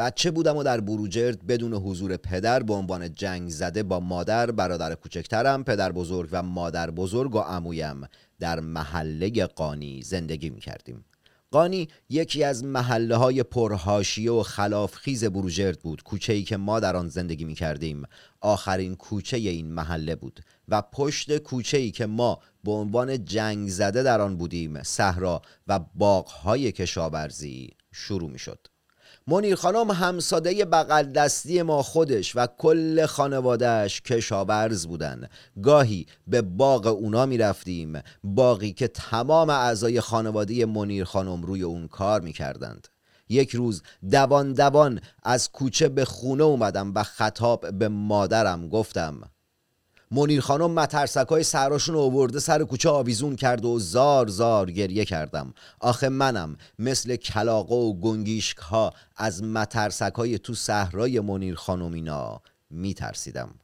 بچه بودم و در بروجرد بدون حضور پدر به عنوان جنگ زده با مادر برادر کوچکترم پدر بزرگ و مادر بزرگ و عمویم در محله قانی زندگی می کردیم قانی یکی از محله های پرهاشیه و خلافخیز بروجرد بود کوچه ای که ما در آن زندگی می کردیم آخرین کوچه این محله بود و پشت کوچه ای که ما به عنوان جنگ زده در آن بودیم صحرا و باغهای کشاورزی شروع می شد منیر خانم همساده بغل دستی ما خودش و کل خانوادهش کشاورز بودن. گاهی به باغ اونا می رفتیم باقی که تمام اعضای خانواده منیر خانم روی اون کار می کردند یک روز دوان دوان از کوچه به خونه اومدم و خطاب به مادرم گفتم منیر خانم مترسک های سراشون اوورده سر کوچه آویزون کرد و زار زار گریه کردم. آخه منم مثل کلاقه و گنگیشک ها از مترسک های تو صحرای منیر خانم اینا میترسیدم.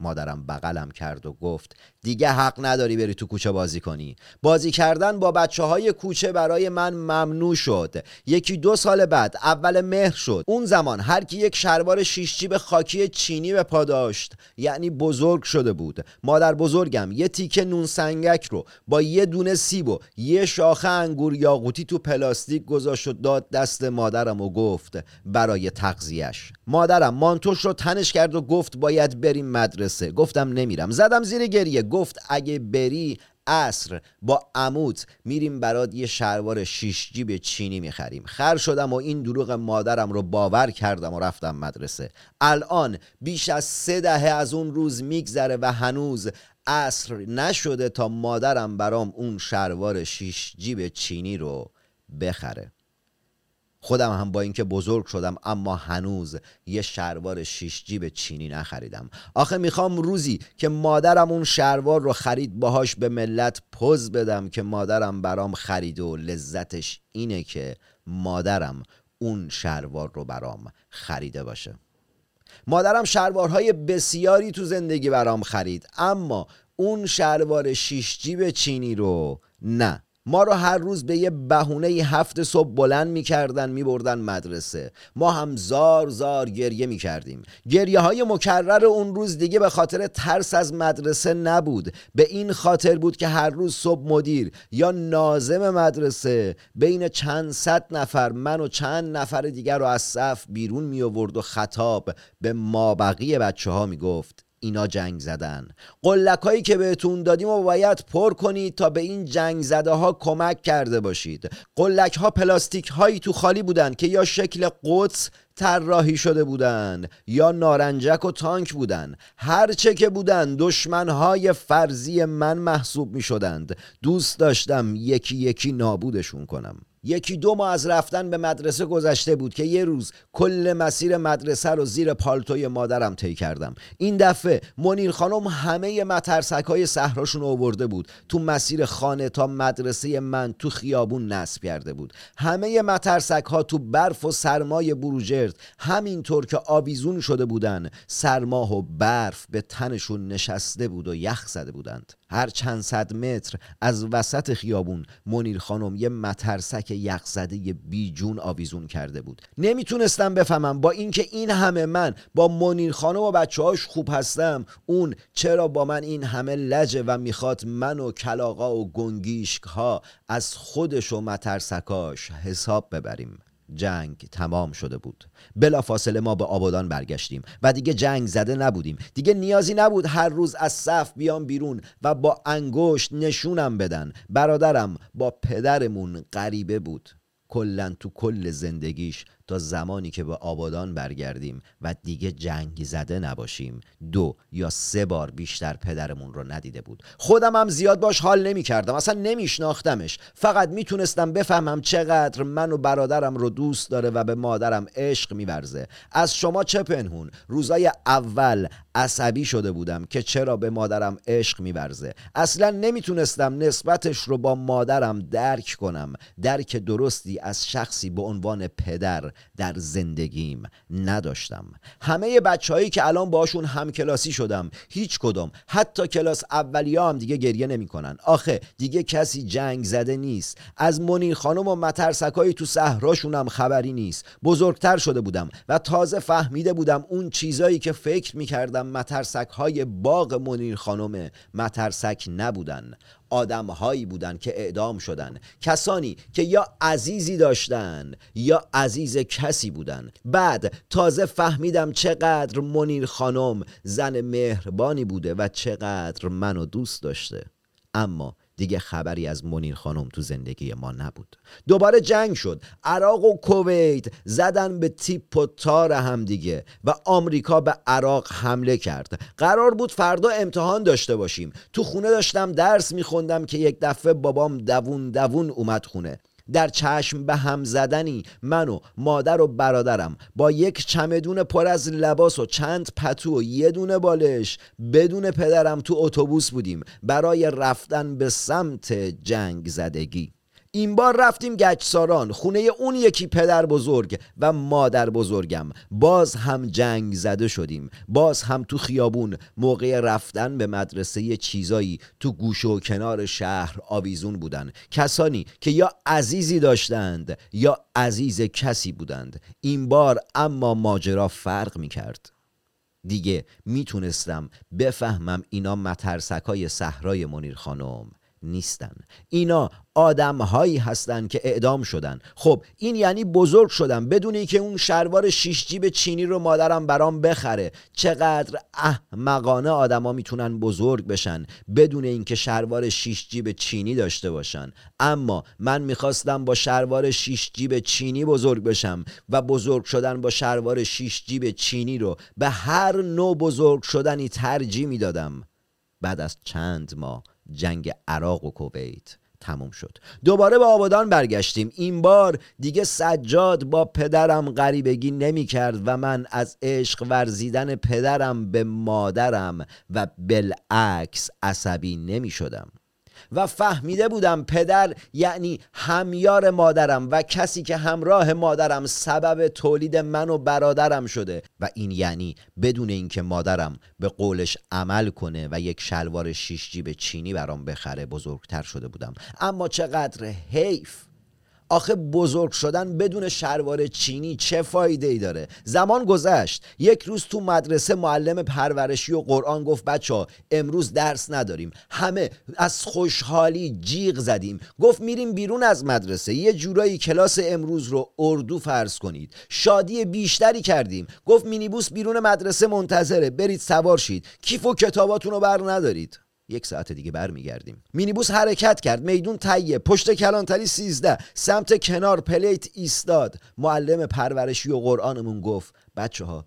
مادرم بغلم کرد و گفت دیگه حق نداری بری تو کوچه بازی کنی. بازی کردن با بچه های کوچه برای من ممنوع شد. یکی دو سال بعد اول مهر شد. اون زمان هر کی یک شلوار جیب خاکی چینی به پا داشت یعنی بزرگ شده بود. مادر بزرگم یه تیکه نون سنگک رو با یه دونه سیب و یه شاخه انگور یاقوتی تو پلاستیک گذاشت و داد دست مادرم و گفت برای تغذیهش مادرم مانتوش رو تنش کرد و گفت باید بریم مدرسه. گفتم نمیرم. زدم زیر گریه. گفت اگه بری اصر با عموت میریم برات یه شلوار شیش جیب چینی می‌خریم. خر شدم و این دروغ مادرم رو باور کردم و رفتم مدرسه. الان بیش از سه دهه از اون روز میگذره و هنوز اصر نشده تا مادرم برام اون شلوار شیش جیب چینی رو بخره. خودم هم با اینکه بزرگ شدم اما هنوز یه شلوار شیش جیب چینی نخریدم. آخه می‌خوام روزی که مادرم اون شلوار رو خرید باهاش به ملت پوز بدم که مادرم برام خرید و لذتش اینه که مادرم اون شلوار رو برام خریده باشه. مادرم شلوارهای بسیاری تو زندگی برام خرید اما اون شلوار شیش جیب چینی رو نه. ما رو هر روز به یه بهونه هفت صبح بلند می‌کردن میبردن مدرسه. ما هم زار زار گریه می‌کردیم. گریه های مکرر اون روز دیگه به خاطر ترس از مدرسه نبود. به این خاطر بود که هر روز صبح مدیر یا نازم مدرسه بین چند صد نفر من و چند نفر دیگر رو از صف بیرون می آورد و خطاب به مابقی بچه ها می گفت اینا جنگ زدن. قلک هایی که بهتون دادیم و باید پر کنید تا به این جنگ زده ها کمک کرده باشید. قلک ها پلاستیک هایی تو خالی بودن که یا شکل قدس طراحی شده بودند یا نارنجک و تانک بودند هرچه که بودند دشمنهای فرضی من محسوب می شدند دوست داشتم یکی یکی نابودشون کنم. یکی دو ماه از رفتن به مدرسه گذشته بود که یه روز کل مسیر مدرسه رو زیر پالتوی مادرم طی کردم. این دفعه منیر خانم همه مترسک های صحراشون آورده بود. تو مسیر خانه تا مدرسه من تو خیابون نصب کرده بود. همه مترسک ها تو برف و سرمای بروجرد همینطور که آویزون شده بودن سرماه و برف به تنشون نشسته بود و یخ زده بودند. هر چند صد متر از وسط خیابون منیر خانم یه مترسک یخزده بیجون آویزون کرده بود. نمی‌تونستم بفهمم با اینکه این همه من با منیر خانم و بچه هاش خوب هستم اون چرا با من این همه لجه و می‌خواد من و کلاقا و گنگیشک ها از خودش و مترسکاش حساب ببریم؟ جنگ تمام شده بود. بلافاصله ما به آبادان برگشتیم و دیگه جنگ زده نبودیم. دیگه نیازی نبود هر روز از صف بیام بیرون و با انگشت نشونم بدن. برادرم با پدرمون غریبه بود. کلا تو کل زندگیش تا زمانی که به آبادان برگردیم و دیگه جنگی زده نباشیم. دو یا سه بار بیشتر پدرمون رو ندیده بود. خودم هم زیاد باش حال نمی کردم اصلا نمیشناختمش. فقط می‌تونستم بفهمم چقدر من و برادرم رو دوست داره و به مادرم عشق میورزه. از شما چه پنهون؟ روزای اول عصبی شده بودم که چرا به مادرم عشق میورزه. اصلا نمی‌تونستم نسبتش رو با مادرم درک کنم. درک درستی از شخصی به عنوان پدر در زندگیم نداشتم. همه بچههایی که الان باشون هم کلاسی شدم هیچ کدوم حتی کلاس اولیا هم دیگه گریه نمی‌کنن. آخه دیگه کسی جنگ زده نیست. از منیر خانم و مترسکایی تو صحراشونم خبری نیست. بزرگتر شده بودم و تازه فهمیده بودم اون چیزایی که فکر می‌کردم مترسک های باغ منیر خانم مترسک نبودن. آدم هایی بودن که اعدام شدن. کسانی که یا عزیزی داشتن یا عزیز کسی بودن. بعد تازه فهمیدم چقدر منیر خانم زن مهربانی بوده و چقدر منو دوست داشته. اما دیگه خبری از منیر خانم تو زندگی ما نبود. دوباره جنگ شد. عراق و کویت زدن به تیپ و تار هم دیگه و آمریکا به عراق حمله کرد. قرار بود فردا امتحان داشته باشیم. تو خونه داشتم درس میخوندم که یک دفعه بابام دوون دوون اومد خونه. در چشم به هم زدنی من و مادر و برادرم. با یک چمدون پر از لباس و چند پتو و یه دونه بالش بدون پدرم تو اتوبوس بودیم. برای رفتن به سمت جنگ زدگی این بار رفتیم گچساران خونه اون یکی پدر بزرگ و مادر بزرگم. باز هم جنگ زده شدیم. باز هم تو خیابون موقع رفتن به مدرسه چیزایی تو گوش و کنار شهر آویزون بودن. کسانی که یا عزیزی داشتند یا عزیز کسی بودند. این بار اما ماجرا فرق می کرد دیگه می‌تونستم بفهمم اینا مترسکای صحرای منیر خانم نیستن. اینا آدم هایی هستن که اعدام شدن. خب این یعنی بزرگ شدن. بدون که اون شلوار شیش جیب چینی رو مادرم برام بخره. چقدر احمقانه آدما می‌تونن بزرگ بشن بدون اینکه شلوار شیش جیب چینی داشته باشن. اما من می‌خواستم با شلوار شیش جیب چینی بزرگ بشم و بزرگ شدن با شلوار شیش جیب چینی رو به هر نوع بزرگ شدنی ترجیح می‌دادم. بعد از چند ماه جنگ عراق و کویت تموم شد. دوباره به آبادان برگشتیم. این بار دیگه سجاد با پدرم غریبگی نمی کرد و من از عشق ورزیدن پدرم به مادرم و بالعکس عصبی نمی شدم و فهمیده بودم پدر یعنی همیار مادرم و کسی که همراه مادرم سبب تولید من و برادرم شده. و این یعنی بدون اینکه مادرم به قولش عمل کنه و یک شلوار شیش جیب چینی برام بخره بزرگتر شده بودم. اما چقدر حیف! آخه بزرگ شدن بدون شلوار چینی چه فایده ای داره؟ زمان گذشت. یک روز تو مدرسه معلم پرورشی و قرآن گفت بچه ها امروز درس نداریم. همه از خوشحالی جیغ زدیم. گفت میریم بیرون از مدرسه. یه جورایی کلاس امروز رو اردو فرض کنید. شادی بیشتری کردیم. گفت مینیبوس بیرون مدرسه منتظره. برید سوار شید. کیف و کتاباتون رو بر ندارید. یک ساعت دیگه برمیگردیم. مینیبوس حرکت کرد. میدون طیب پشت کلانتری سیزده. سمت کنار پلیت ایستاد. معلم پرورشی و قرآنمون گفت بچه ها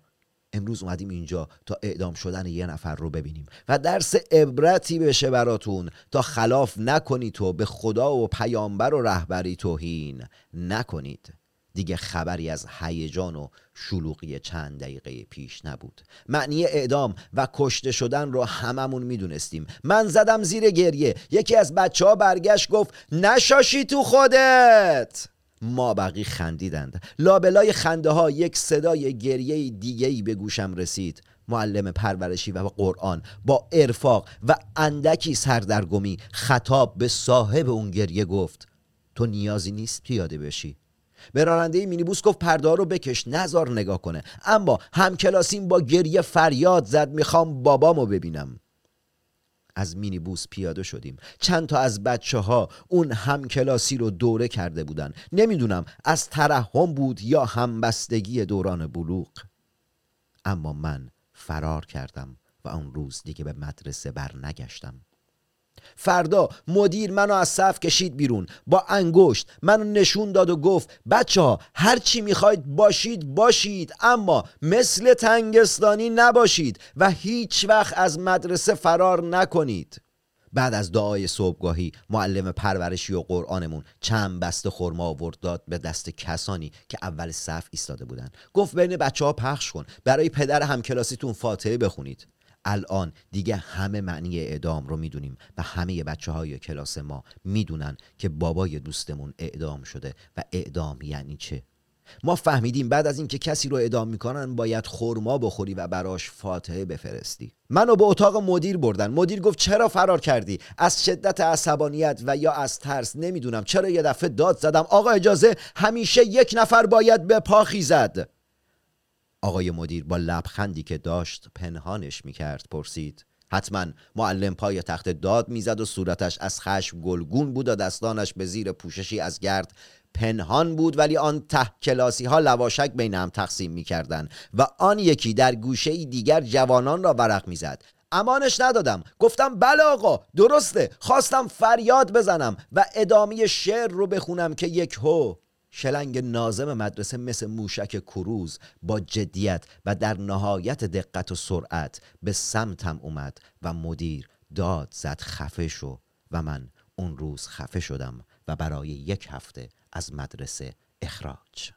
امروز اومدیم اینجا تا اعدام شدن یه نفر رو ببینیم و درس عبرتی بشه براتون. تا خلاف نکنید تو به خدا و پیامبر و رهبری توهین نکنید. دیگه خبری از هیجان و شلوغی چند دقیقه پیش نبود. معنی اعدام و کشته شدن رو هممون می‌دونستیم. من زدم زیر گریه. یکی از بچه ها برگشت گفت نشاشی تو خودت. ما بقی خندیدند. لابلای خنده ها یک صدای گریه دیگه ای به گوشم رسید. معلم پرورشی و قرآن با ارفاق و اندکی سردرگمی خطاب به صاحب اون گریه گفت تو نیازی نیست پیاده بشی. به راننده مینیبوس گفت پرده رو بکش نزار نگاه کنه. اما همکلاسیم با گریه فریاد زد می‌خوام بابامو ببینم. از مینیبوس پیاده شدیم. چند تا از بچه ها اون همکلاسی رو دوره کرده بودن. نمی‌دونم از ترحم بود یا همبستگی دوران بلوغ. اما من فرار کردم و اون روز دیگه به مدرسه برنگشتم. فردا مدیر منو از صف کشید بیرون با انگشت منو نشون داد و گفت بچه ها هر چی می‌خواید باشید باشید اما مثل تنگستانی نباشید و هیچ وقت از مدرسه فرار نکنید. بعد از دعای صبحگاهی معلم پرورشی و قرآنمون چند بسته خرما آورد داد به دست کسانی که اول صف ایستاده بودن. گفت بین بچه ها پخش کن برای پدر همکلاسیتون فاتحه بخونید. الان دیگه همه معنی اعدام رو می‌دونیم و همه بچه های کلاس ما می‌دونن که بابای دوستمون اعدام شده و اعدام یعنی چه. ما فهمیدیم بعد از اینکه کسی رو اعدام می‌کنن باید خورما بخوری و براش فاتحه بفرستی. منو به اتاق مدیر بردن. مدیر گفت چرا فرار کردی؟ از شدت عصبانیت و یا از ترس نمی‌دونم. چرا یه دفعه داد زدم؟ آقا اجازه همیشه یک نفر باید به پا خیزد. آقای مدیر با لبخندی که داشت پنهانش می‌کرد پرسید حتما معلم پای تخت داد می‌زد و صورتش از خشم گلگون بود و دستانش به زیر پوششی از گرد پنهان بود ولی آن ته کلاسی ها لواشک بین هم تقسیم می‌کردند و آن یکی در گوشه دیگر جوانان را ورق می‌زد. امانش ندادم. گفتم بله آقا درسته. خواستم فریاد بزنم و ادامه شعر رو بخونم که یک هو شلنگ نازم مدرسه مثل موشک کروز با جدیت و در نهایت دقت و سرعت به سمتم اومد و مدیر داد زد خفه شو و من اون روز خفه شدم و برای یک هفته از مدرسه اخراج.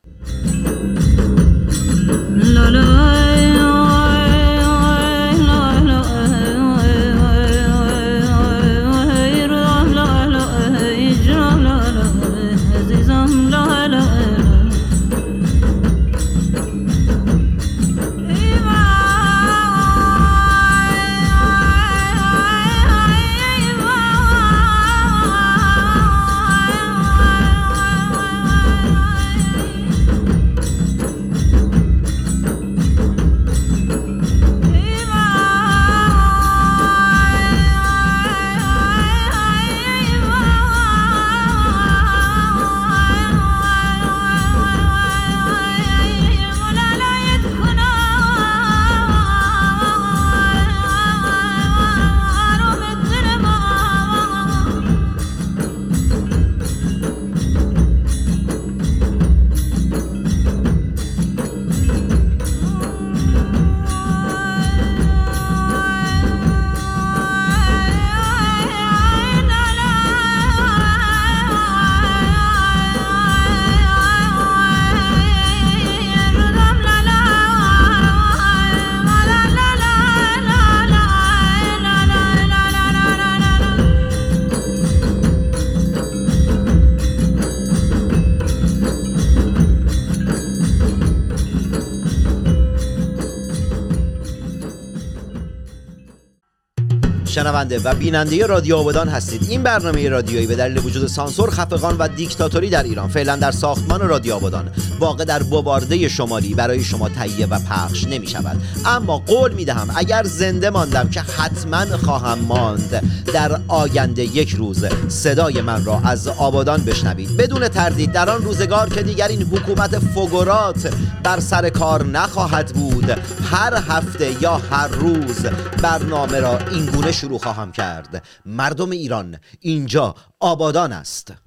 شنونده و بیننده رادیو آبادان هستید. این برنامه رادیویی به دلیل وجود سانسور خفقان و دیکتاتوری در ایران فعلا در ساختمان رادیو آبادان. واقع در بوارده شمالی برای شما تهیه و پخش نمی شود اما قول می دهم اگر زنده ماندم که حتما خواهم ماند. در آینده یک روز صدای من را از آبادان بشنوید. بدون تردید در آن روزگار که دیگر این حکومت فگورات بر سر کار نخواهد بود هر هفته یا هر روز برنامه را اینگونه شروع خواهم کرد. مردم ایران اینجا آبادان است.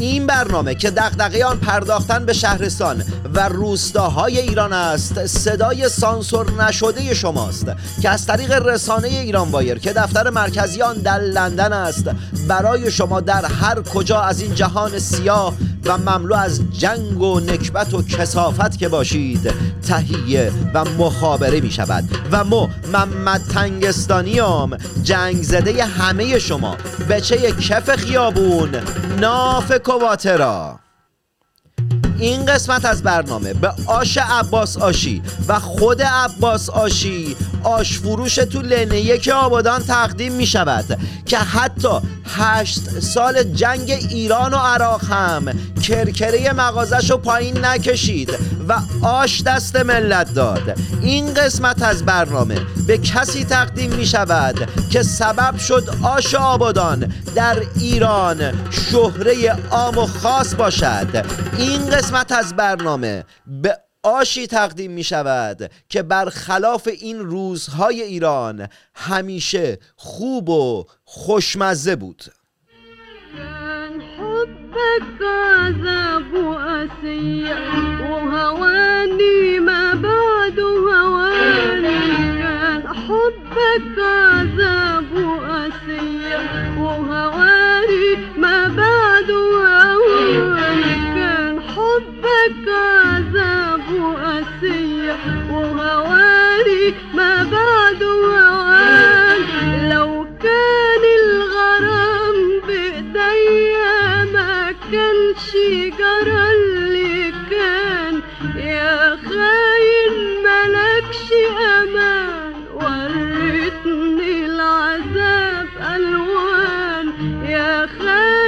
این برنامه که دغدغه آن پرداختن به شهرستان و روستاهای ایران است صدای سانسور نشده شماست که از طریق رسانه ایران وایر که دفتر مرکزی آن در لندن است برای شما در هر کجا از این جهان سیاه و مملو از جنگ و نکبت و کسافت که باشید تهیه و مخابره می شود و مو محمد تنگستانیام جنگ زده همه شما بچه کف خیابون ناف کواترا این قسمت از برنامه به آش عباس آشی و خود عباس آشی آش فروش تو لنه یک آبادان تقدیم می شود که حتی هشت سال جنگ ایران و عراق هم کرکره مغازش رو پایین نکشید و آش دست ملت داد. این قسمت از برنامه به کسی تقدیم می شود که سبب شد آش آبادان در ایران شهره عام و خاص باشد. این قسمت از برنامه به آشی تقدیم می شود که برخلاف این روزهای ایران همیشه خوب و خوشمزه بود. حبك عذاب أسير وهواري ما بعد وعان لو كان الغرام بإيديا ما كانش جرى اللي كان. يا خاين ملكش أمان وريتني العذاب ألوان. يا خاين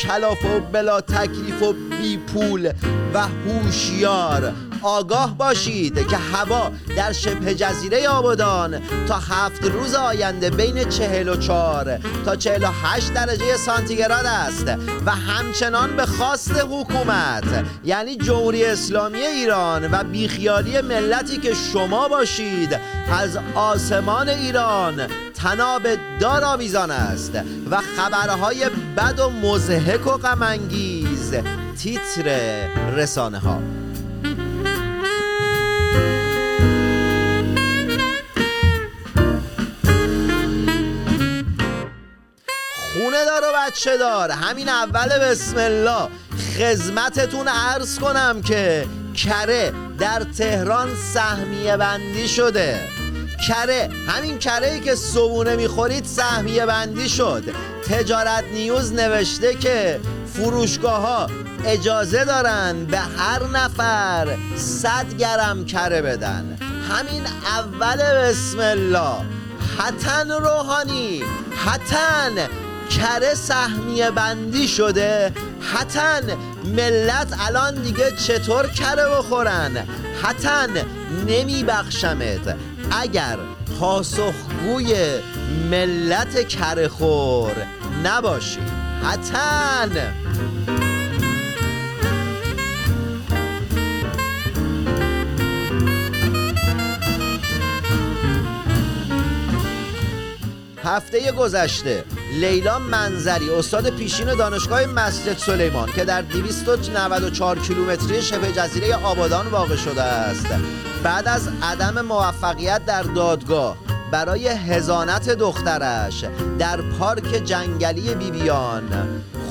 کلاف و بلا تکلیف و بی پول و هوشیار. آگاه باشید که هوا در شبه جزیره آبادان تا هفت روز آینده بین چهل و چار تا چهل و هشت درجه سانتیگراد است و همچنان به خواست حکومت یعنی جمهوری اسلامی ایران و بیخیالی ملتی که شما باشید از آسمان ایران تناب دار آویزان است و خبرهای بد و مزهک و غمانگیز تیتر رسانه ها خونه دار و بچه دار همین اول بسم الله. خدمتتون عرض کنم که کره در تهران سهمیه بندی شده. کره همین کره ای که صبونه می‌خورید سهمیه بندی شد. تجارت نیوز نوشته که فروشگاه ها اجازه دارن به هر نفر صد گرم کره بدن. همین اول بسم الله. حتن روحانی حتن کره سهمیه بندی شده. حتن ملت الان دیگه چطور کره بخورن؟ حتن نمیبخشمت. اگر پاسخگوی ملت کره خور نباشی. حتن! هفته گذشته. لیلا منظری استاد پیشین دانشگاه مسجد سلیمان که در 294 کیلومتری شبه جزیره آبادان واقع شده است. بعد از عدم موفقیت در دادگاه برای هزانت دخترش در پارک جنگلی بیبیان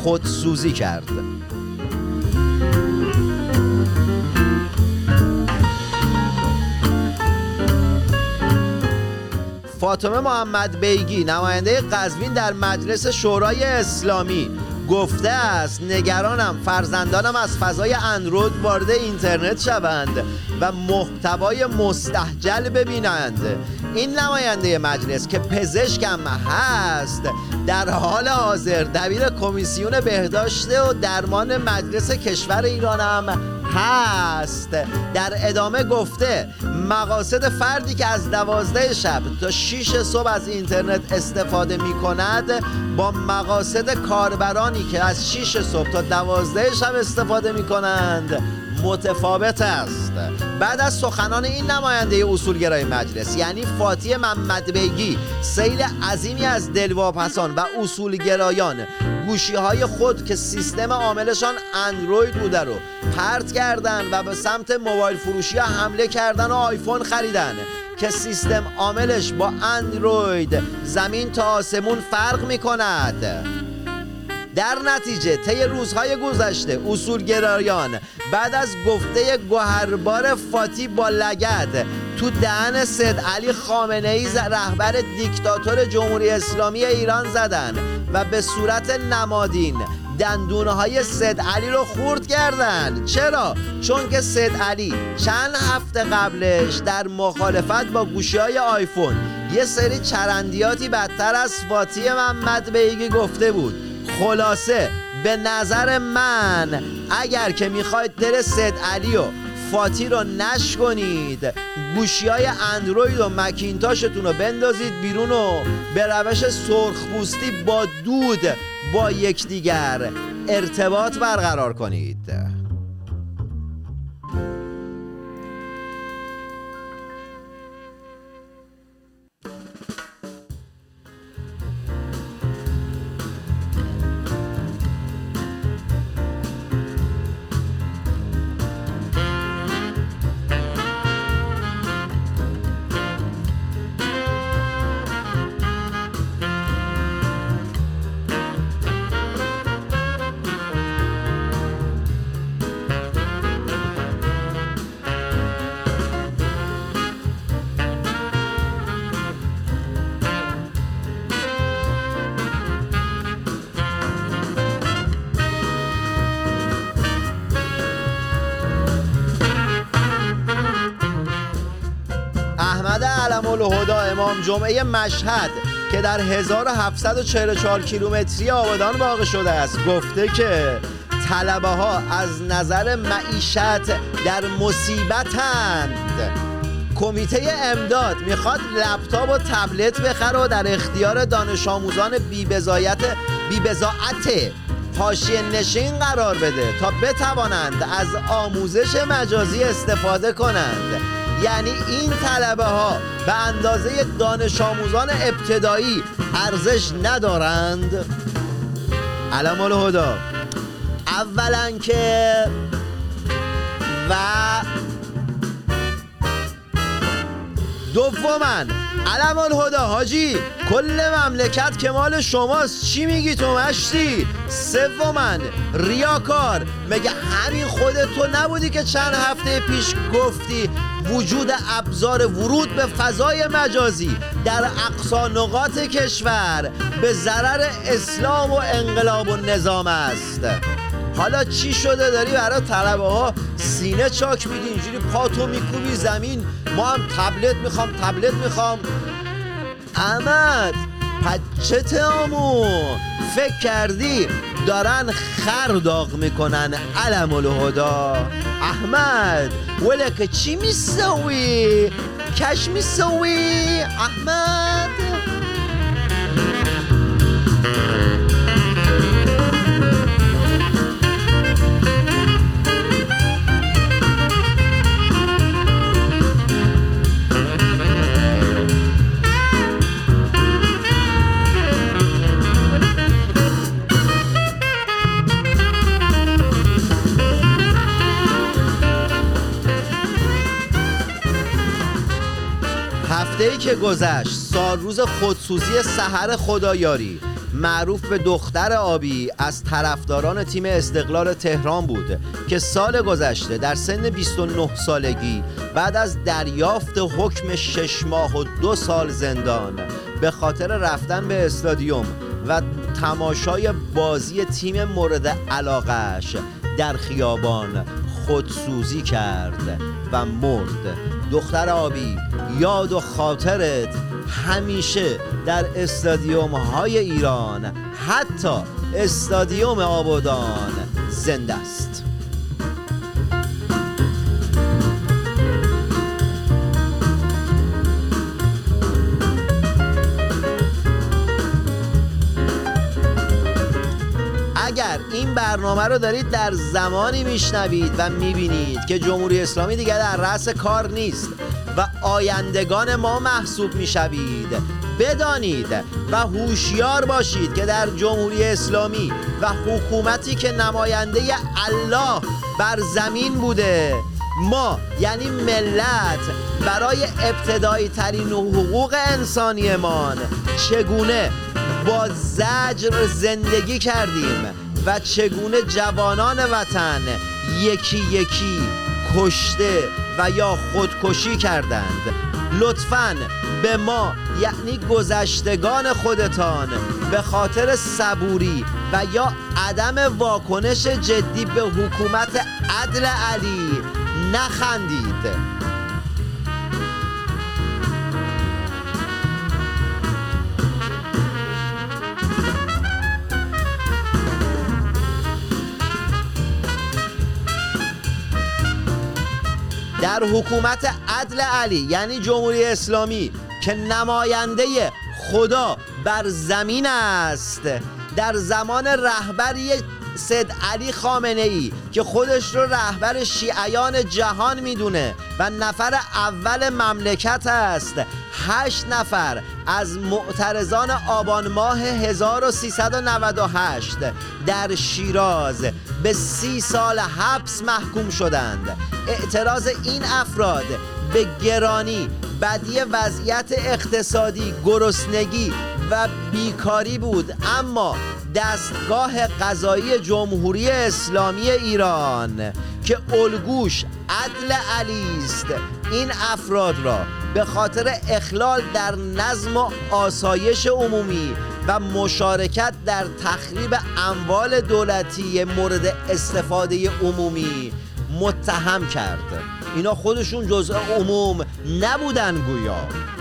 خودسوزی کرد. فاطمه محمد بیگی نماینده قزوین در مجلس شورای اسلامی. گفته است نگرانم فرزندانم از فضای اندروید وارد اینترنت شوند و محتوای مستحجل ببینند. این نماینده مجلس که پزشکم هست در حال حاضر دبیر کمیسیون بهداشت و درمان مجلس کشور ایرانم هست. در ادامه گفته مقاصد فردی که از دوازده شب تا 6 صبح از اینترنت استفاده می کند با مقاصد کاربرانی که از 6 صبح تا دوازده شب استفاده می کنند متفاوت است. بعد از سخنان این نماینده اصولگرای مجلس یعنی فاتی محمد بیگی سیل عظیمی از دلواپسان و اصولگرایان گوشی های خود که سیستم عاملشان اندروید بوده رو پرت کردن و به سمت موبایل فروشی حمله کردن و آیفون خریدن که سیستم عاملش با اندروید زمین تا آسمون فرق می کند در نتیجه طی روزهای گذشته اصولگرایان بعد از گفته گوهربار فاتی با لگد تو دهن سید علی خامنه ای رهبر دیکتاتور جمهوری اسلامی ایران زدن و به صورت نمادین دندونه های سید علی رو خورد کردن چرا؟ چون که سید علی چند هفته قبلش در مخالفت با گوشی های آیفون یه سری چرندیاتی بدتر از فاتی محمد بیگی گفته بود خلاصه به نظر من اگر که می‌خواید دل سید علی و فاتی رو نش کنید گوشی های اندروید و مکینتاشتون رو بندازید بیرون و به روش سرخپوستی با دود با یکدیگر ارتباط برقرار کنید. الهدا امام جمعه مشهد که در 1744 کیلومتری آبادان واقع شده است. گفته که طلبه ها از نظر معیشت در مصیبتند. کمیته امداد می‌خواد لپتاپ و تبلت بخره و در اختیار دانش آموزان بیبزایت بیبزاعت حاشیه نشین قرار بده تا بتوانند از آموزش مجازی استفاده کنند. یعنی این طلبه ها به اندازه دانش آموزان ابتدایی ارزش ندارند. علم الهدا اولا که و دوما علم الهدا حاجی کل مملکت که مال شماست. چی میگی تو مشتی؟ سوما ریاکار. مگه همین خودت تو نبودی که چند هفته پیش گفتی وجود ابزار ورود به فضای مجازی در اقصا نقاط کشور به ضرر اسلام و انقلاب و نظام است. حالا چی شده داری برای طلبه ها سینه چاک میدی اینجوری پاتو میکوبی زمین. ما هم تبلت می‌خوام تبلت می‌خوام. احمد پچت آمو. فکر کردی دارن خر داغ می‌کنن. علم الهدا. احمد ولکه چی میسوی؟ کش میسوی؟ احمد؟ هفته ای که گذشت سال روز خودسوزی سحر خدایاری. معروف به دختر آبی از طرفداران تیم استقلال تهران بود که سال گذشته در سن 29 سالگی بعد از دریافت حکم شش ماه و دو سال زندان به خاطر رفتن به استادیوم و تماشای بازی تیم مورد علاقش در خیابان خودسوزی کرد و مرد. دختر آبی یاد و خاطرت همیشه در استادیوم های ایران حتی استادیوم آبادان زنده است. این برنامه رو دارید در زمانی میشنوید و می‌بینید که جمهوری اسلامی دیگر در رأس کار نیست و آیندگان ما محسوب می‌شوید. بدانید و هوشیار باشید که در جمهوری اسلامی و حکومتی که نماینده الله بر زمین بوده ما یعنی ملت برای ابتدایی ترین حقوق انسانیمان چگونه با زجر زندگی کردیم؟ و چگونه جوانان وطن یکی یکی کشته و یا خودکشی کردند. لطفاً به ما یعنی گذشتگان خودتان به خاطر صبوری و یا عدم واکنش جدی به حکومت عدل علی نخندید. در حکومت عدل علی یعنی جمهوری اسلامی که نماینده خدا بر زمین است. در زمان رهبری سید علی خامنه ای که خودش رو رهبر شیعیان جهان می‌دونه و نفر اول مملکت است. هشت نفر از معترضان آبان ماه 1398 در شیراز به سی سال حبس محکوم شدند. اعتراض این افراد به گرانی بدی وضعیت اقتصادی گرسنگی و بیکاری بود. اما دستگاه قضایی جمهوری اسلامی ایران که الگوش عدل علی است این افراد را به خاطر اخلال در نظم و آسایش عمومی و مشارکت در تخریب اموال دولتی مورد استفاده عمومی متهم کرد. اینا خودشون جزء عموم نبودن گویا.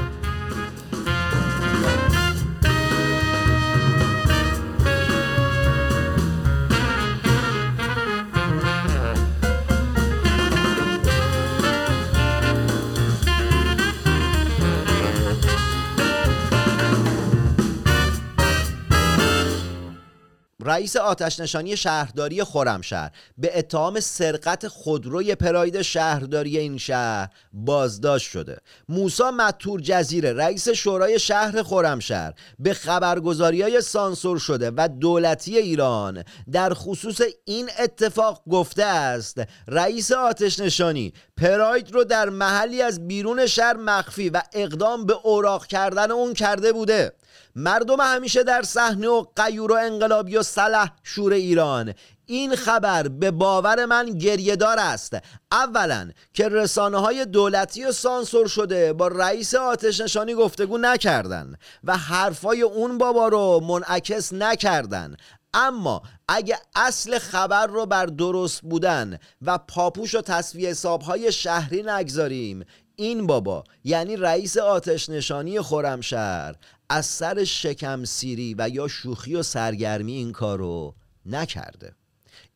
رئیس آتش نشانی شهرداری خرمشهر به اتهام سرقت خودروی پراید شهرداری این شهر بازداشت شده. موسا متور جزیره رئیس شورای شهر خرمشهر به خبرگزاری های سانسور شده و دولتی ایران در خصوص این اتفاق گفته است رئیس آتش نشانی پراید رو در محلی از بیرون شهر مخفی و اقدام به اوراق کردن اون کرده بوده. مردم همیشه در صحنه و قیور و انقلابی و سلح شور ایران. این خبر به باور من گریهدار است. اولا که رسانه های دولتی و سانسور شده با رئیس آتش نشانی گفتگو نکردن و حرفای اون بابا رو منعکس نکردن. اما اگه اصل خبر رو بر درست بودن و پاپوش و تصویه حسابهای شهری نگذاریم این بابا یعنی رئیس آتش نشانی خرمشهر از سر شکم سیری و یا شوخی و سرگرمی این کارو نکرده.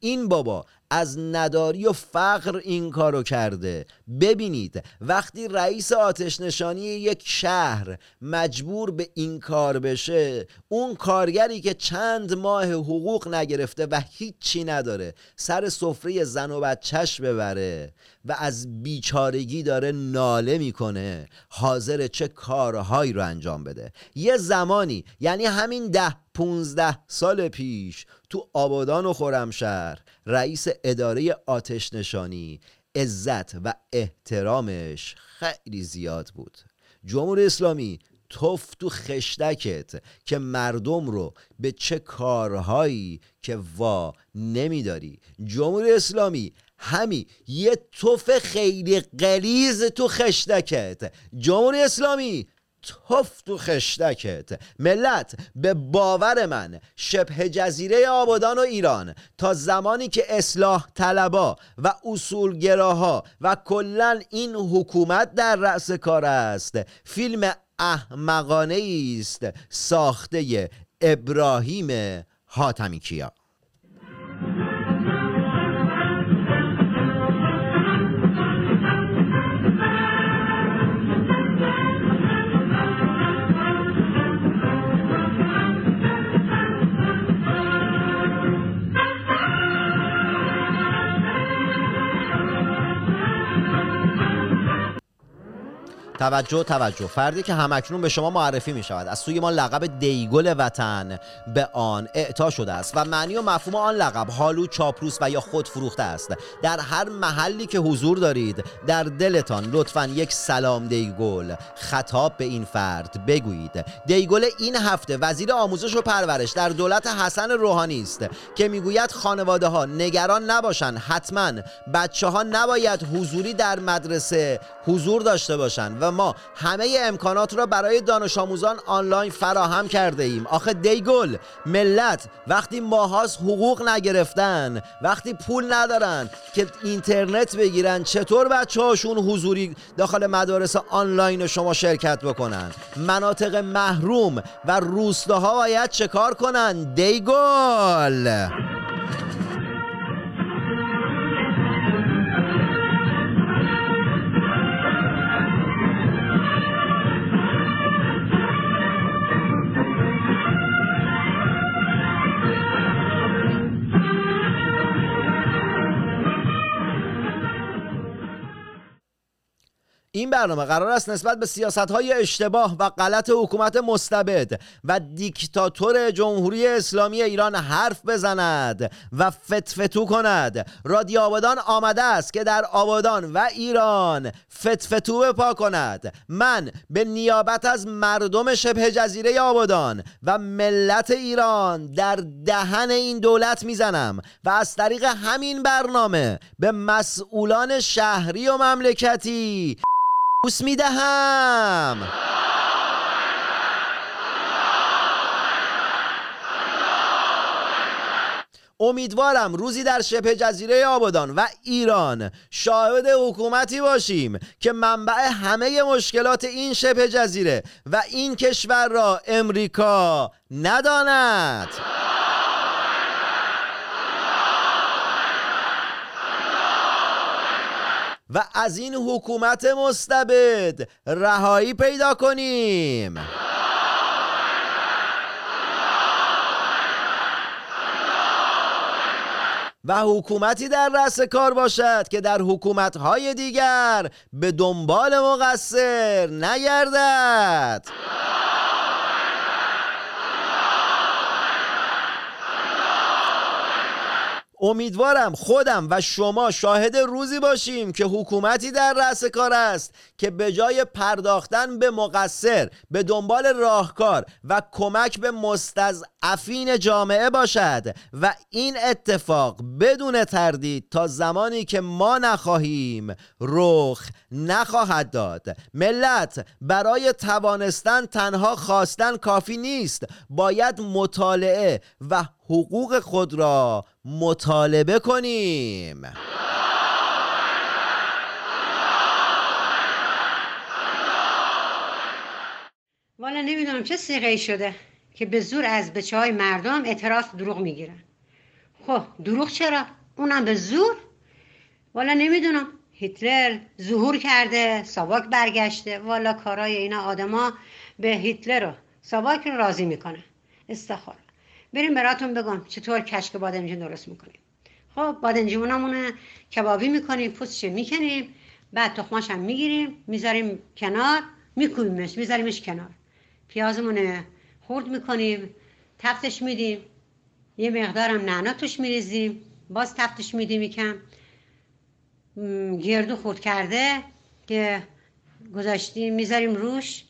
این بابا از نداری و فقر این کارو کرده. ببینید وقتی رئیس آتش نشانی یک شهر مجبور به این کار بشه اون کارگری که چند ماه حقوق نگرفته و هیچی نداره سر سفره زن و بچهش ببره و از بیچارگی داره ناله می‌کنه. حاضر چه کارهایی رو انجام بده؟ یه زمانی یعنی همین ده پونزده سال پیش تو آبادان و خرمشهر رئیس اداره آتش نشانی عزت و احترامش خیلی زیاد بود. جمهوری اسلامی توف تو خشتکت که مردم رو به چه کارهایی که وا نمیداری. جمهوری اسلامی همی یه توف خیلی قلیز تو خشتکت. جمهوری اسلامی توف تو خشتکت. ملت به باور من شبه جزیره آبادان و ایران تا زمانی که اصلاح طلبا و اصولگراها و کلا این حکومت در رأس کار است. فیلم احمقانه است ساخته ابراهیم حاتمی کیا توجه توجه. فردی که همکنون به شما معرفی می شود از سوی ما لقب دیگل وطن به آن اعطا شده است و معنی و مفهوم آن لقب حالو چاپروس و یا خود فروخته است. در هر محلی که حضور دارید در دلتان لطفا یک سلام دیگل خطاب به این فرد بگویید. دیگل این هفته وزیر آموزش و پرورش در دولت حسن روحانی است که می‌گوید خانواده ها نگران نباشند. حتما بچه ها نباید حضوری در مدرسه حضور داشته باشند و ما همه امکانات را برای دانش آموزان آنلاین فراهم کرده ایم. آخه دیگل ملت وقتی ماهاس حقوق نگرفتن وقتی پول ندارن که اینترنت بگیرن چطور بچه هاشون حضوری داخل مدارس آنلاین شما شرکت بکنن؟ مناطق محروم و روستاها باید کار کنن؟ دیگل این برنامه قرار است نسبت به سیاست های اشتباه و غلط حکومت مستبد و دیکتاتور جمهوری اسلامی ایران حرف بزند و فتفتو کند. رادیو آبادان آمده است که در آبادان و ایران فتفتو بپا کند. من به نیابت از مردم شبه جزیره آبادان و ملت ایران در دهن این دولت می‌زنم و از طریق همین برنامه به مسئولان شهری و مملکتی بوس می‌دهم. امیدوارم روزی در شبه جزیره آبادان و ایران شاهد حکومتی باشیم که منبع همه مشکلات این شبه جزیره و این کشور را امریکا نداند. و از این حکومت مستبد رهایی پیدا کنیم. و حکومتی در رأس کار باشد که در حکومتهای دیگر به دنبال مقصر نگردد امیدوارم خودم و شما شاهد روزی باشیم که حکومتی در رأس کار است که به جای پرداختن به مقصر به دنبال راهکار و کمک به مستضعفین جامعه باشد و این اتفاق بدون تردید تا زمانی که ما نخواهیم رخ نخواهد داد. ملت برای توانستن تنها خواستن کافی نیست. باید مطالعه و حقوق خود را مطالبه کنیم. والا نمی‌دونم چه سیغه شده که به زور از بچه های مردم اعتراف دروغ می‌گیرن. خب دروغ چرا؟ اونم به زور؟ والا نمی‌دونم. هیتلر ظهور کرده ساواک برگشته. والا کارای اینا آدما به هیتلر و ساواک رو راضی می‌کنه استخار. بریم براتون بگم چطور کشک بادمجون درست می‌کنیم. خب بادمجونمون کبابی می‌کنیم پوستش می‌کنیم بعد تخماش هم می‌گیریم می‌ذاریم کنار میکویمش میذاریمش کنار. پیازمون خورد می‌کنیم تفتش میدیم یه مقدارم نعنا توش میریزیم باز تفتش میدیم یکم. گردو خورد کرده که گذاشتیم می‌ذاریم روش.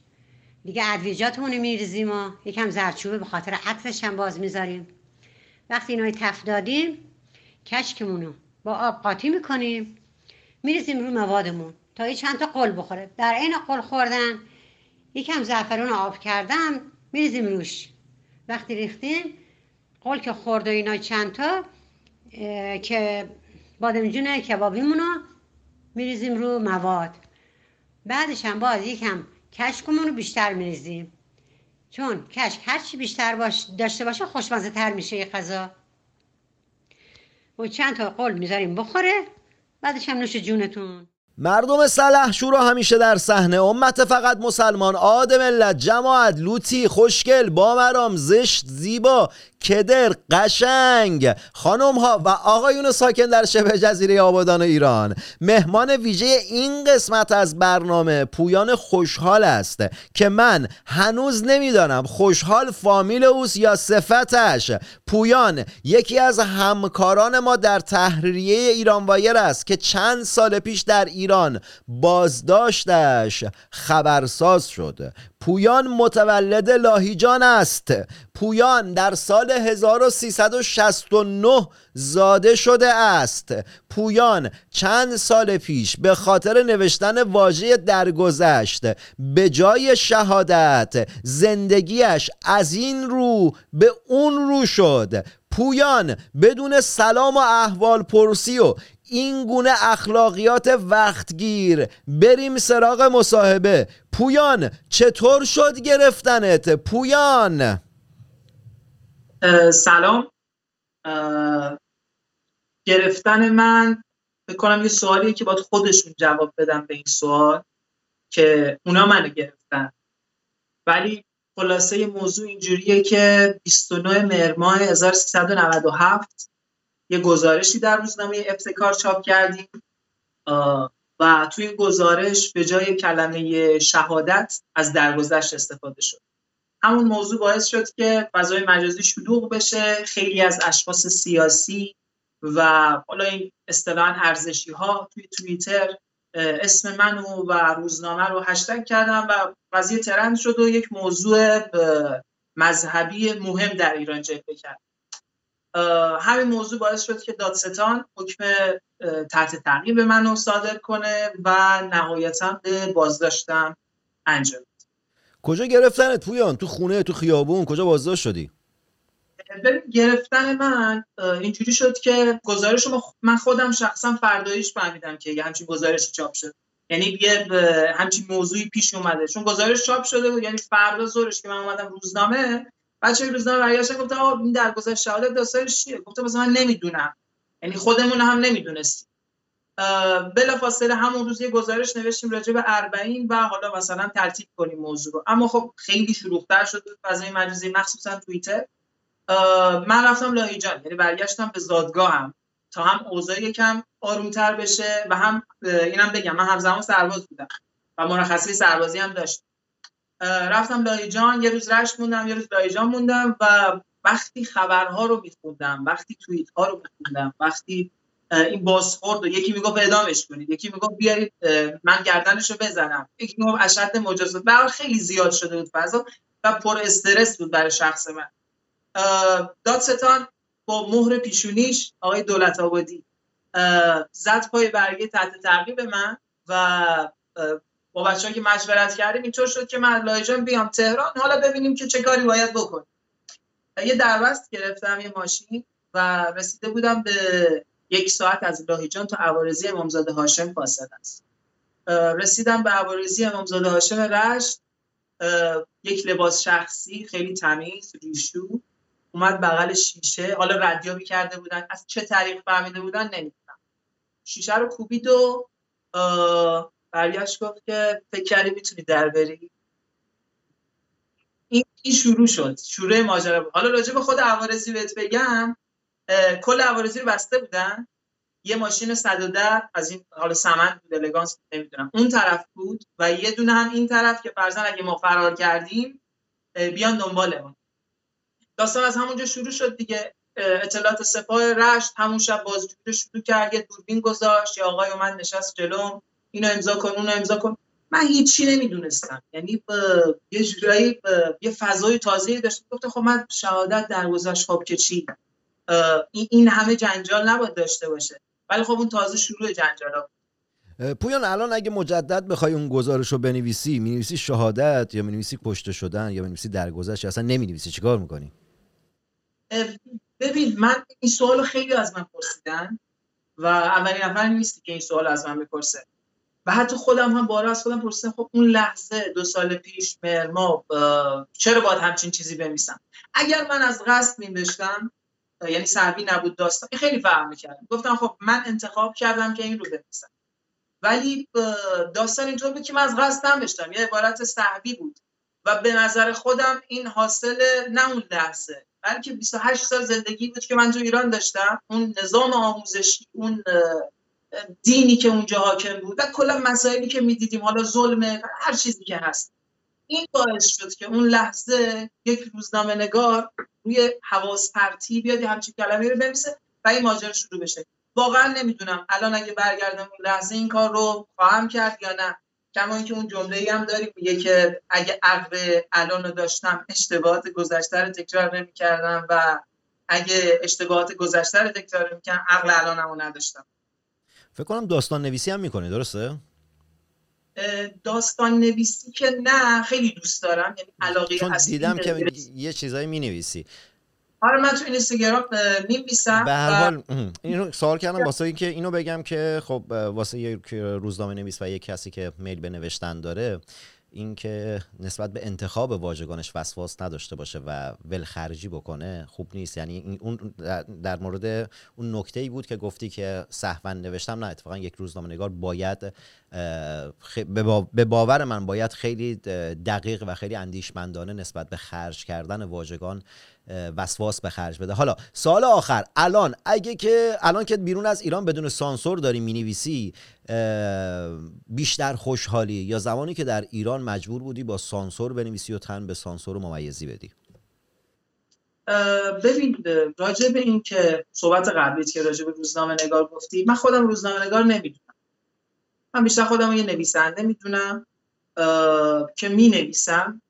دیگه ادویجاتمون میریزیم و یکم زرچوبه به خاطر عطرش هم باز می‌ذاریم. وقتی اینا رو تفت دادیم کشکمون رو با آب قاطی می‌کنیم. میریزیم رو موادمون. تا یه چند تا قل بخوره. در عین قل خوردن یکم زعفرون رو آب کردم میریزیم روش. وقتی ریختیم قل که خورد و اینا چند تا که بادمجون کبابیمون رو میریزیم رو مواد. بعدش هم باز یکم کشکمون رو بیشتر میریزیم چون کشک هرچی بیشتر باش داشته باشه خوشمزه تر میشه یه غذا. و چند تا قل می‌ذاریم بخوره بعدش هم نوش جونتون. مردم سلحشور همیشه در صحنه. امت فقط مسلمان عاد ملت جماعت لوتی خوشگل بامرام زشت زیبا کدر قشنگ خانم ها و آقایون ساکن در شبه جزیره آبادان ایران. مهمان ویژه این قسمت از برنامه پویان خوشحال است که من هنوز نمی‌دانم خوشحال فامیل اوست یا صفتش. پویان یکی از همکاران ما در تحریریه ایران وایر است که چند سال پیش در ایران بازداشتش خبرساز شد. پویان متولد لاهیجان است. پویان در سال 1369 زاده شده است. پویان چند سال پیش به خاطر نوشتن واژه درگذشت به جای شهادت زندگیش از این رو به اون رو شد. پویان بدون سلام و احوال پرسی و این گونه اخلاقیات وقتگیر. بریم سراغ مصاحبه. پویان چطور شد گرفتنت؟ پویان. سلام. گرفتن من فکر کنم یه سوالیه که باید خودشون جواب بدم به این سوال که اونا منو گرفتن. ولی خلاصه موضوع اینجوریه که 29 مهر ماه 1397 یه گزارشی در روزنامه ابتکار چاپ کردیم و توی گزارش به جای کلمه شهادت از درگذشت استفاده شد. همون موضوع باعث شد که فضای مجازی شلوغ بشه خیلی از اشخاص سیاسی و حالا این اصطلاحا ارزشی ها توی توییتر اسم منو و روزنامه رو هشتگ کردن و قضیه ترند شد و یک موضوع مذهبی مهم در ایران جلوه کرد. همین موضوع باعث شد که دادستان حکم تحت تعقیب منو صادر کنه و نهایتا به بازداشتم انجام کجا گرفتنت پویان؟ تو خونه تو خیابون؟ کجا بازداشت شدی؟ ببین گرفتن من اینجوری شد که گزارش من خودم شخصا فرداییش فهمیدم که یه همچین گزارشی چاپ شد. یعنی یه همچین موضوعی پیش اومده. چون گزارش چاپ شده بود یعنی فردا ظهرش که من اومدم روزنامه بچه روزنامه برگشتن گفتم این درگذشت شهادت داستانش چیه؟ گفتم مثلا من نمی‌دونم. یعنی خودمون هم نمی‌دونستیم. بلا فاصله همون روز یه گزارش نوشتیم راجع به اربعین و حالا مثلا ترتیب کنیم موضوع رو. اما خب خیلی شلوغ‌تر شد. فضای مجازی مخصوصا توییتر. من رفتم لاهیجان یعنی برگشتم به زادگاهم. تا هم اوضاع یکم آرومتر بشه و هم اینم بگم من همزمان سرباز بودم و مرخصی سربازی هم داشتم. رفتم لایجان یه روز رشت موندم یه روز لایجان موندم و وقتی خبرها رو میخوندم وقتی توییت ها رو میخوندم وقتی این بازخورد یکی می‌گفت اعدامش کنید یکی می‌گفت بیارید من گردنش رو بزنم. یکی می‌گفت اشد مجازات حال خیلی زیاد شده بود فضا و پر استرس بود برای شخص من. دادستان با مهر پیشونیش آقای دولت آبادی زد پای برگه تحت تعقیب من و با بچه که مشورت کردیم اینطور شد که من لایجان بیام تهران. حالا ببینیم که چه کاری باید بکنیم. یه دربست گرفتم یه ماشین و رسیده بودم به یک ساعت از لاهیجان تا عوارضی امامزاده هاشم فاصله است. رسیدم به عوارضی امامزاده هاشم رشت. یک لباس شخصی خیلی تمیز ریشو. اومد بغل شیشه. حالا ردیابی کرده بودن. از چه طریق فهمیده بودن؟ نمی‌دونم. شیشه رو کوبید و برگشت گفت که فکر کردی می‌تونی در بری؟ این شروع شد شروع ماجرا بود. حالا راجع به خود عوارضی بهت بگم کل عوارضی رو بسته بودن. یه ماشین 110 از این حالا سمند بود الگانس نمی‌دونم. اون طرف بود و یه دونه هم این طرف که فرضاً اگه ما فرار کردیم بیان دنبالمون داستان از همونجا شروع شد دیگه. اطلاعات سپاه رشت همون شب بازجویی رو شروع کرد یه دوربین گذاشت یه آقای اومد نشست جلوم. اینو امضا کن اونو امضا کن. من هیچی نمی‌دونستم. یعنی اه، یه جورایی یه فضای تازه‌ای داشت گفتم خب من شهادت درگذشت خب که چی؟ این همه جنجال نباید داشته باشه. ولی خب اون تازه شروع. اه، پویان الان اگه مجدد بخوای اون گزارش رو بنویسی می‌نویسی شهادت یا می‌نویسی کشته شدن یا می‌نویسی درگذشت؟ یا اصلا نمی‌نویسی. چیکار می‌کنی؟ ببین من این سوال رو خیلی از من پرسیدن و اولین نفر نیستی که این سوال از من بپرسه. و حتی خودم هم بارها از خودم پرسیدم خب اون لحظه دو سال پیش اه، چرا باید همچین چیزی بنویسم؟ اگر من از قصد مینوشتم اه، یعنی سهوی نبود داستان خیلی فرق می‌کردم گفتم خب من انتخاب کردم که این رو بنویسم. ولی داستان اینطور بود که من از قصد ننوشتم یه عبارت سهوی بود و به نظر خودم این حاصل نه اون لحظه بلکه 28 سال زندگی بود که من تو ایران داشتم. اون نظام آموزشی اون دینی که اونجا حاکم بود و کلا مسائلی که می‌دیدیم حالا ظلمه هر چیزی که هست. این باعث شد که اون لحظه یک روزنامه نگار روی حواس پرتی بیاد همچین کلمه رو بنویسه و این ماجرا شروع بشه. واقعا نمی‌دونم. الان اگه برگردم اون لحظه این کار رو خواهم کرد یا نه. کما اینکه اون جمله ای هم داریم میگه که اگه عقل الان رو داشتم اشتباهات گذشته رو تکرار نمی‌کردم و اگه اشتباهات گذشته رو تکرار نمی‌کردم عقل الانم رو نداشتم. فکر کنم داستان نویسی هم می‌کنی درسته داستان نویسی که نه خیلی دوست دارم یعنی علاقه چون دیدم که. یه چیزایی می‌نویسی آره من تو اینستاگرام می‌نویسم به هر و حال اینو سوال کردم واسه اینکه اینو بگم که خب واسه یک روزنامه نویس و یک کسی که میل به نوشتن داره اینکه نسبت به انتخاب واژگانش وسواس نداشته باشه و ولخرجی بکنه خوب نیست. یعنی اون در- مورد اون نکته ای بود که گفتی که سهوا نوشتم نه اتفاقا یک روزنامه نگار باید به با- به باور من باید خیلی دقیق و خیلی اندیشمندانه نسبت به خرج کردن واژگان وسواس به خرج بده. حالا سوال آخر. الان اگه که الان که بیرون از ایران بدون سانسور داری می‌نویسی بیشتر خوشحالی یا زمانی که در ایران مجبور بودی با سانسور بنویسی و تن به سانسور ممیزی بدی؟ ببین راجع به این که صحبت قبلیت که راجع به روزنامه نگار گفتی من خودم روزنامه نگار نمی‌دونم. من بیشتر خودم یه نویسنده می‌دونم که می نویسم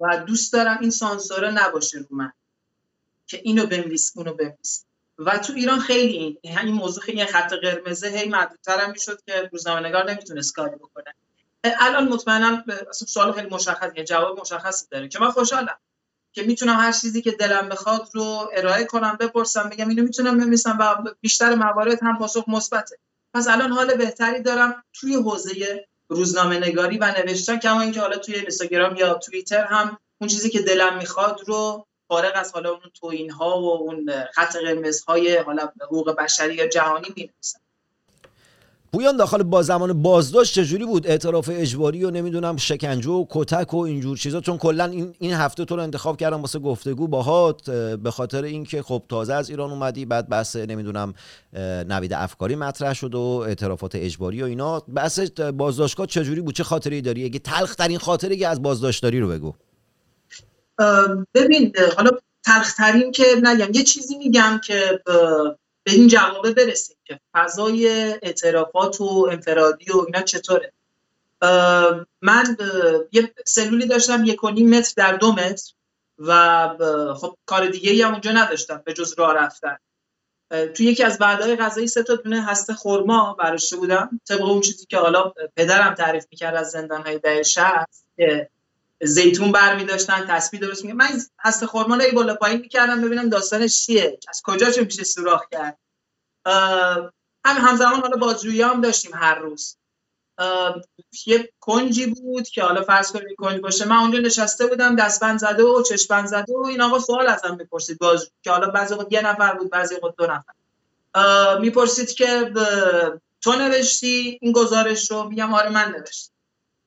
و دوست دارم این سانسوره نباشه رو من. که اینو بنویس اونو بنویس. و تو ایران خیلی این این موضوع خیلی خط قرمزه هی محدودتر هم می‌شد که روزنامه نگار نمی‌تونست کاری بکنه. الان مطمئنم اصلا سوال خیلی مشخص یه جواب مشخصی داره که من خوشحالم که می‌تونم هر چیزی که دلم بخواد رو ارائه کنم بپرسم بگم اینو می‌تونم بنویسم و بیشتر موارد هم پاسخ مثبته. پس الان حال بهتری دارم توی حوزه روزنامه نگاری و نوشتن کما اینکه حالا توی اینستاگرام یا توییتر هم اون چیزی که دلم می‌خواد رو فارغ از حالا اون توین ها و اون خط قرمز های حالا حقوق بشری یا جهانی می‌نویسم. پویان داخل با زمان بازداشت چجوری بود؟ اعتراف اجباری و نمی‌دونم شکنجه و کتک و اینجور چیزا چون کلا این این هفته تو رو انتخاب کردم واسه گفتگو باهات اه، به خاطر اینکه خب تازه از ایران اومدی بعد بحث نمی‌دونم نوید افکاری مطرح شد و اعترافات اجباری و اینا. بحث بازداشتگاه چجوری بود؟ چه خاطری داری؟ اگه تلخ ترین خاطری که از بازداشت داری رو بگو. ببین حالا تلخترین که نگم یه چیزی میگم که به این جوابه برسیم که فضای اعترافات و انفرادی و اینا چطوره. من یه سلولی داشتم یک متر در دو متر و خب کار دیگه هم اونجا نداشتم به جز راه رفتن. تو یکی از وعده‌های غذایی سه تا دونه هسته خرما برداشته بودم. طبق اون چیزی که حالا پدرم تعریف می‌کرد از زندان‌های 60 که زیتون برمی داشتن تسبیح درست میگه من هسته خرما رو بالا پایین می‌کردم ببینم داستانش چیه از کجا چه میشه سوراخ کرد. هم همزمان حالا بازجویی هم داشتیم هر روز. یه کنجی بود که حالا فرض کنید کنج باشه. من اونجا نشسته بودم دستبند زده و چشمند زده و این آقا سوال ازم می‌پرسید. باز که حالا بعضی وقت یه نفر بود بعضی وقت دو نفر. می‌پرسید که ب- تو نوشتی؟ این گزارش رو؟ میگم آره من نوشتم.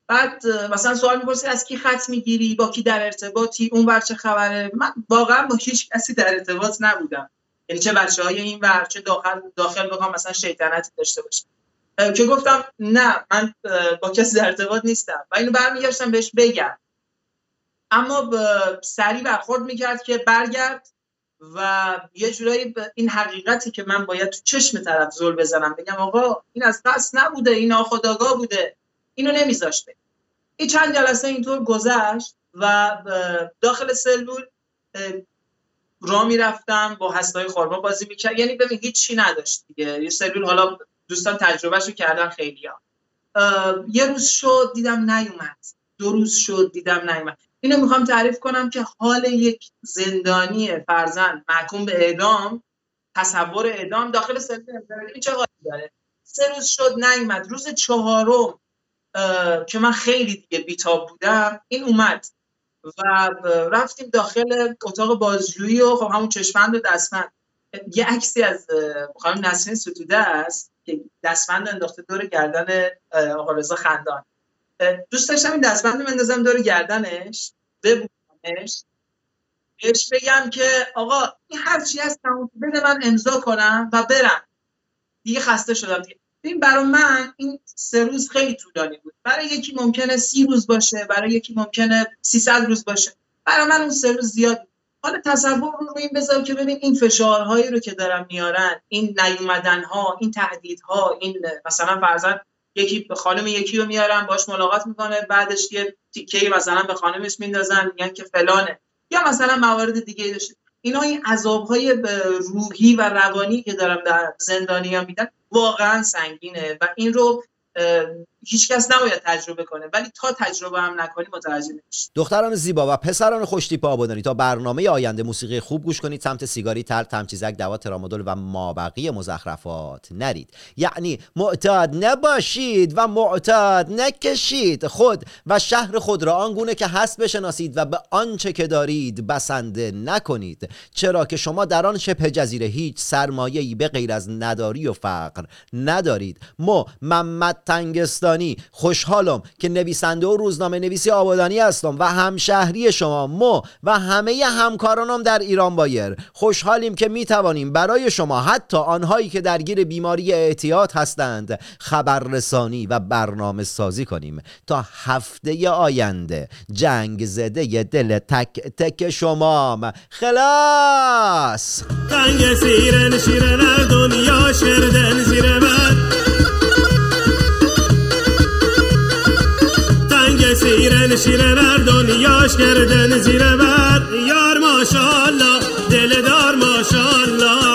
بعد مثلا سوال می‌پرسید از کی خط می‌گیری؟ با کی در ارتباطی؟ اون ور چه خبره؟ من واقعا با هیچ کسی در ارتباط نبودم. یعنی چه بچه های این ور چه داخل داخل بخوام مثلا شیطنتی داشته باشم. که گفتم نه من با کسی در ارتباط نیستم. و اینو برمیگشتم بهش بگم. اما سریع برخورد می‌کرد که برگرد و یه جورایی این حقیقتی که من باید تو چشم طرف زل بزنم. بگم آقا این از قصد نبوده این ناخودآگاه بوده. اینو نمیذاشته. این چند جلسه اینطور گذشت و داخل سلول راه می‌رفتم با هستهای خورما بازی می‌کرد. یعنی ببین هیچ چی نداشت دیگه. یه سلول حالا دوستان تجربهشو کردن خیلی ها. یه روز شد دیدم نیومد. دو روز شد دیدم نیومد. اینو می‌خوام تعریف کنم که حال یک زندانی فرزند محکوم به اعدام تصور اعدام داخل سلول. چه حالی داره؟ سه روز شد نیومد. روز چهارم که من خیلی دیگه بیتاب بودم این اومد و رفتیم داخل اتاق بازجویی و خب همون چشمند و دستمند. یه عکسی از خانم نسرین ستوده است که دستمند انداخته دور گردن آقا رضا خندان. دوست داشتم این دستمند رو بندازم دور گردنش ببوسمش. بهش بگم که آقا این هر چی هست بده من امضا کنم و برم. دیگه خسته شدم. دیگه ببین برای من این سه روز خیلی طولانی بود. برای یکی ممکنه سی روز باشه برای یکی ممکنه 300 روز باشه. برای من اون سه روز زیاد. حالا تصور رو این بذار که ببین این فشارهایی رو که دارن میارن این نیومدن ها این تهدیدها این مثلا فرضاً یکی به خانم یکی رو میارن باش ملاقات می‌کنه بعدش یه تیکه مثلا به خانمش میندازن میگن که فلانه. یا مثلا موارد دیگه داشته اینا این عذابهای روحی و روانی که دارم در زندانیا میدن واقعا سنگینه. و این رو هیچکس نباید تجربه کنه. ولی تا تجربه هم نکنی متوجه نمیشی. دختران زیبا و پسران خوشتیپ آبادانی تا برنامه آینده موسیقی خوب گوش کنید سمت سیگاری تر تمچیزک دوا ترامادول و مابقی مزخرفات نرید. یعنی معتاد نباشید و معتاد نکشید خود و شهر خود را آنگونه که هست بشناسید و به آنچه که دارید بسنده نکنید. چرا که شما در آن شبه جزیره هیچ سرمایه‌ای به غیر از نداری و فقر ندارید. ما محمد تنگستانی خوشحالم که نویسنده و روزنامه نویسی آبادانی هستم و همشهری شما مو و همه همکارانم در ایران بایر. خوشحالیم که می توانیم برای شما حتی آنهایی که درگیر بیماری اعتیاد هستند خبررسانی و برنامه سازی کنیم. تا هفته آینده جنگ زده ی دل تک تک شمام. خلاص! Tanga سیرن شیرن هر دنیاش کردن زیر بر یار ماشالله دلدار ماشالله